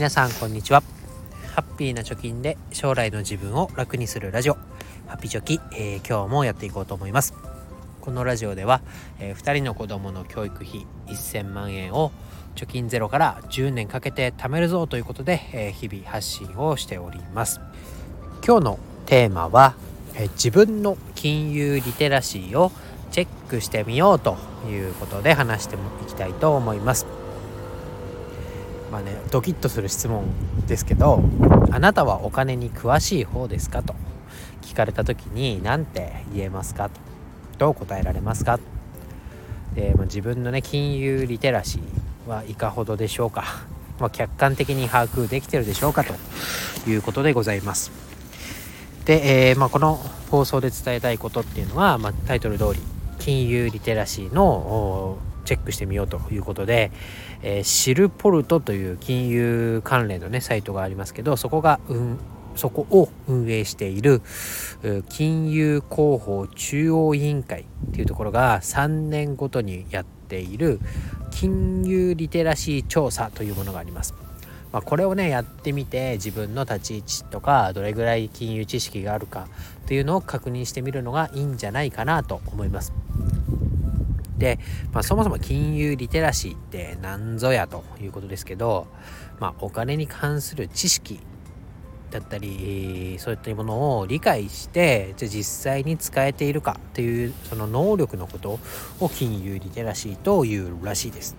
皆さんこんにちは。ハッピーな貯金で将来の自分を楽にするラジオ。ハッピーチョキ、えー、今日もやっていこうと思います。このラジオでは、えー、2人の子供の教育費1000万円を貯金ゼロから10年かけて貯めるぞということで、えー、日々発信をしております。今日のテーマは、え自分の金融リテラシーをチェックしてみようということで話していきたいと思います。まあねドキッとする質問ですけど「あなたはお金に詳しい方ですか?」と聞かれた時に何て言えますかとどう答えられますかで、まあ、自分のね金融リテラシーはいかほどでしょうか、まあ、客観的に把握できてるでしょうかということでございます。で、えー、まあ、この放送で伝えたいことっていうのは、ま、タイトル通り金融リテラシーのチェックしてみようということで、えー、シルポルトという金融関連のねサイトがありますけどそこが、うん、そこを運営している金融広報中央委員会っていうところが3年ごとにやっている金融リテラシー調査というものがあります。まあ、これをねやってみて自分の立ち位置とかどれぐらい金融知識があるかっていうのを確認してみるのがいいんじゃないかなと思います。で、まあ、そもそも金融リテラシーって何ぞやということですけど、まあ、お金に関する知識だったりそういったものを理解してじゃ実際に使えているかっていうその能力のことを金融リテラシーというらしいです。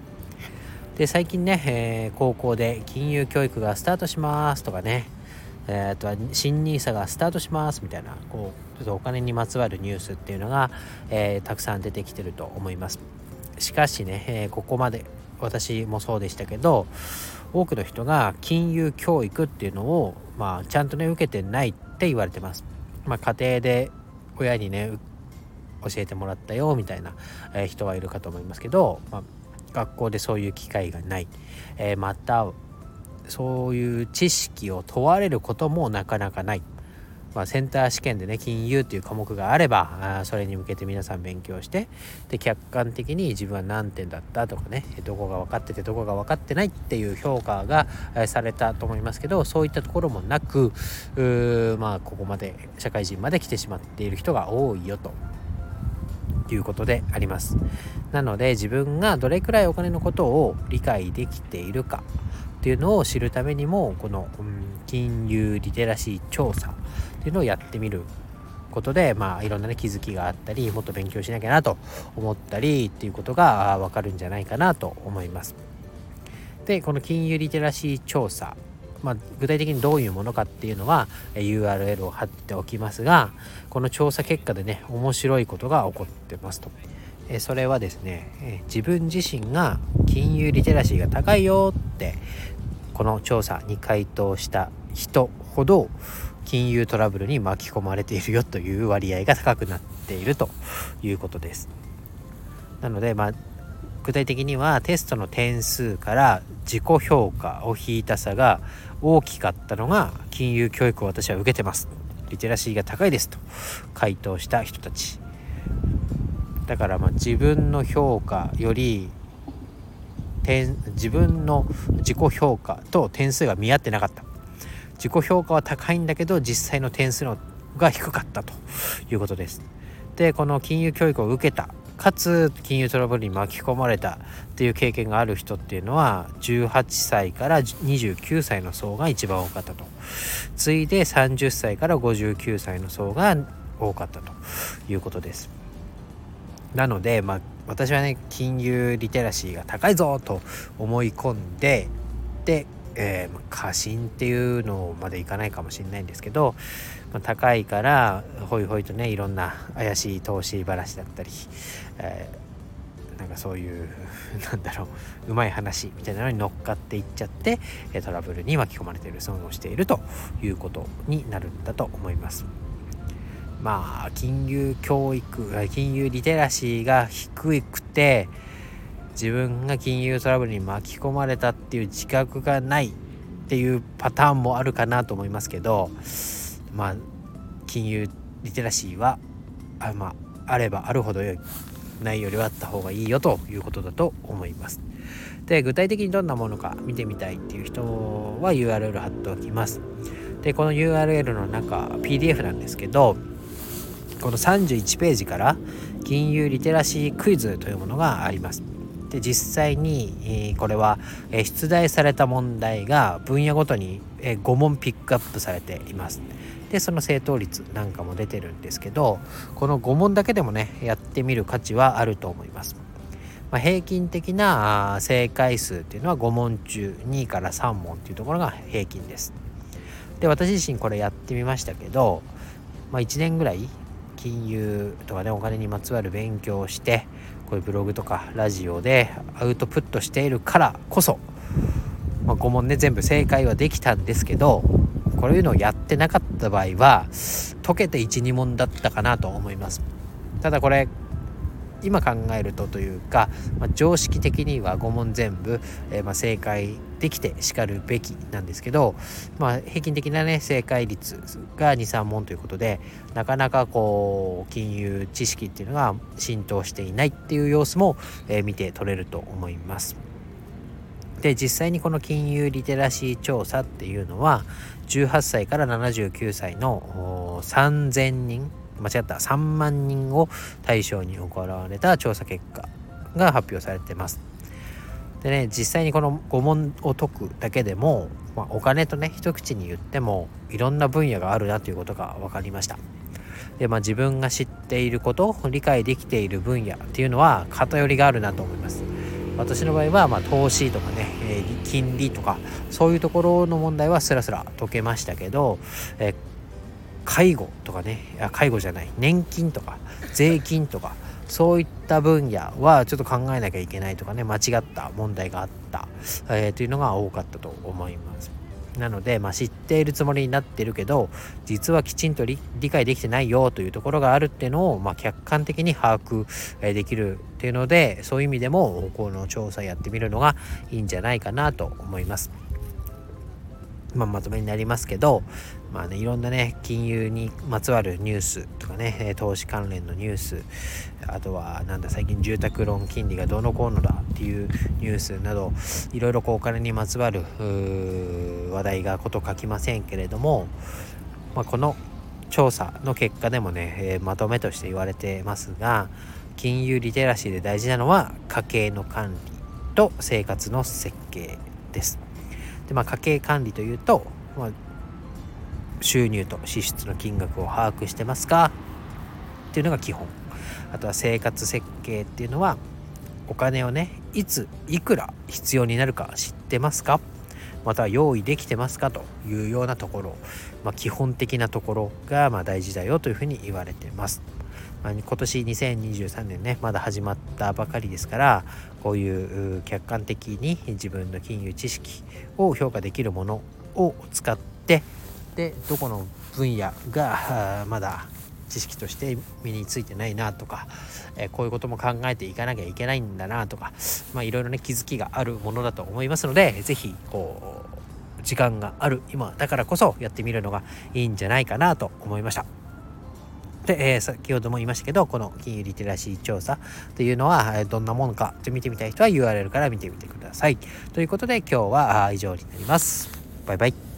で最近ね、えー、高校で金融教育がスタートしますとかねえー、とは新 NISA がスタートしますみたいなこうちょっとお金にまつわるニュースっていうのが、えー、たくさん出てきてると思います。しかしね、えー、ここまで私もそうでしたけど多くの人が金融教育っていうのを、まあ、ちゃんとね受けてないって言われてます、まあ、家庭で親にね教えてもらったよみたいな、え人はいるかと思いますけど、まあ、学校でそういう機会がない、えまたそういう知識を問われることもなかなかない。まあ、センター試験でね金融っていう科目があればあそれに向けて皆さん勉強してで客観的に自分は何点だったとかねどこが分かっててどこが分かってないっていう評価がされたと思いますけどそういったところもなくまあここまで社会人まで来てしまっている人が多いよと。いうことであります。なので自分がどれくらいお金のことを理解できているか。っていうのを知るためにもこの、うん、金融リテラシー調査っていうのをやってみることで、まあ、いろんな、ね、気づきがあったりもっと勉強しなきゃなと思ったりっていうことがわかるんじゃないかなと思います。でこの金融リテラシー調査まあ、具体的にどういうものかっていうのは URL を貼っておきますがこの調査結果でね面白いことが起こってますと。えそれはですね、え自分自身が金融リテラシーが高いよってこの調査に回答した人ほど金融トラブルに巻き込まれているよという割合が高くなっているということです。なので、まあ、具体的にはテストの点数から自己評価を引いた差が大きかったのが金融教育を私は受けてます。リテラシーが高いですと回答した人たちだからまあ自分の評価より点自分の自己評価と点数が見合ってなかった。自己評価は高いんだけど実際の点数のが低かったということです。でこの金融教育を受けたかつ金融トラブルに巻き込まれたっていう経験がある人っていうのは18歳から29歳の層が一番多かったと。次いで30歳から59歳の層が多かったということです。なので、まあ、私はね金融リテラシーが高いぞと思い込んでで、えー、過信っていうのまでいかないかもしれないんですけど、まあ、高いからほいほいとねいろんな怪しい投資話だったり、えー、なんかそういう なんだろううまい話みたいなのに乗っかっていっちゃってトラブルに巻き込まれている損をしているということになるんだと思います。まあ金融教育金融リテラシーが低くて自分が金融トラブルに巻き込まれたっていう自覚がないっていうパターンもあるかなと思いますけどまあ金融リテラシーはあ,、まあ、あればあるほど良いないよりはあった方がいいよということだと思います。で具体的にどんなものか見てみたいっていう人は URL 貼っておきます。でこの URL の中 PDF なんですけどこの31ページから金融リテラシークイズというものがあります。で実際に、これは、え、出題された問題が分野ごとに、え、5問ピックアップされています。でその正答率なんかも出てるんですけどこの5問だけでもねやってみる価値はあると思います。まあ、平均的な正解数っていうのは5問中2から3問っていうところが平均です。で私自身これやってみましたけど、まあ、1年ぐらい金融とかねお金にまつわる勉強をしてこういうブログとかラジオでアウトプットしているからこそ、まあ、5問ね全部正解はできたんですけどこういうのをやってなかった場合は解けて12問だったかなと思います。ただこれ今考えるとというか、まあ、常識的には5問全部、えー、まあ正解できてしかるべきなんですけど、まあ、平均的なね正解率が23問ということでなかなかこう金融知識っていうのが浸透していないっていう様子も、えー、見て取れると思います。で実際にこの金融リテラシー調査っていうのは18歳から79歳の3000人間違った3万人を対象に行われた調査結果が発表されてます。でね実際にこの5問を解くだけでも、まあ、お金とね一口に言ってもいろんな分野があるなということが分かりました。でまあ自分が知っていること理解できている分野っていうのは偏りがあるなと思います。私の場合は、まあ、投資とかね、え、金利とかそういうところの問題はスラスラ解けましたけど、えー、介護とかね介護じゃない年金とか税金とかそういった分野はちょっと考えなきゃいけないとかね間違った問題があった、えー、というのが多かったと思います。なので、まあ、知っているつもりになってるけど実はきちんと理解できてないよというところがあるっていうのを、まあ、客観的に把握できるっていうのでそういう意味でもこの調査やってみるのがいいんじゃないかなと思います。まあ、まとめになりますけど、まあね、いろんなね、金融にまつわるニュースとかね、投資関連のニュース、あとは、なんだ、最近住宅ローン金利がどうのこうのだっていうニュースなど、いろいろこうお金にまつわる話題がこと書きませんけれども、まあ、この調査の結果でもね、えー、まとめとして言われてますが、金融リテラシーで大事なのは家計の管理と生活の設計です。でまあ、家計管理というと、まあ、収入と支出の金額を把握してますか？っていうのが基本。あとは生活設計っていうのはお金をねいついくら必要になるか知ってますか？または用意できてますか？というようなところ、まあ、基本的なところがま大事だよというふうに言われてます。まあ、今年2023年ねまだ始まったばかりですからこういう客観的に自分の金融知識を評価できるものを使ってでどこの分野がまだ知識として身についてないなとか、えこういうことも考えていかなきゃいけないんだなとかいろいろね気づきがあるものだと思いますので是非こう時間がある今だからこそやってみるのがいいんじゃないかなと思いました。で、えー、先ほども言いましたけど、この金融リテラシー調査というのはどんなものかって見てみたい人は URL から見てみてください。ということで今日は以上になります。バイバイ。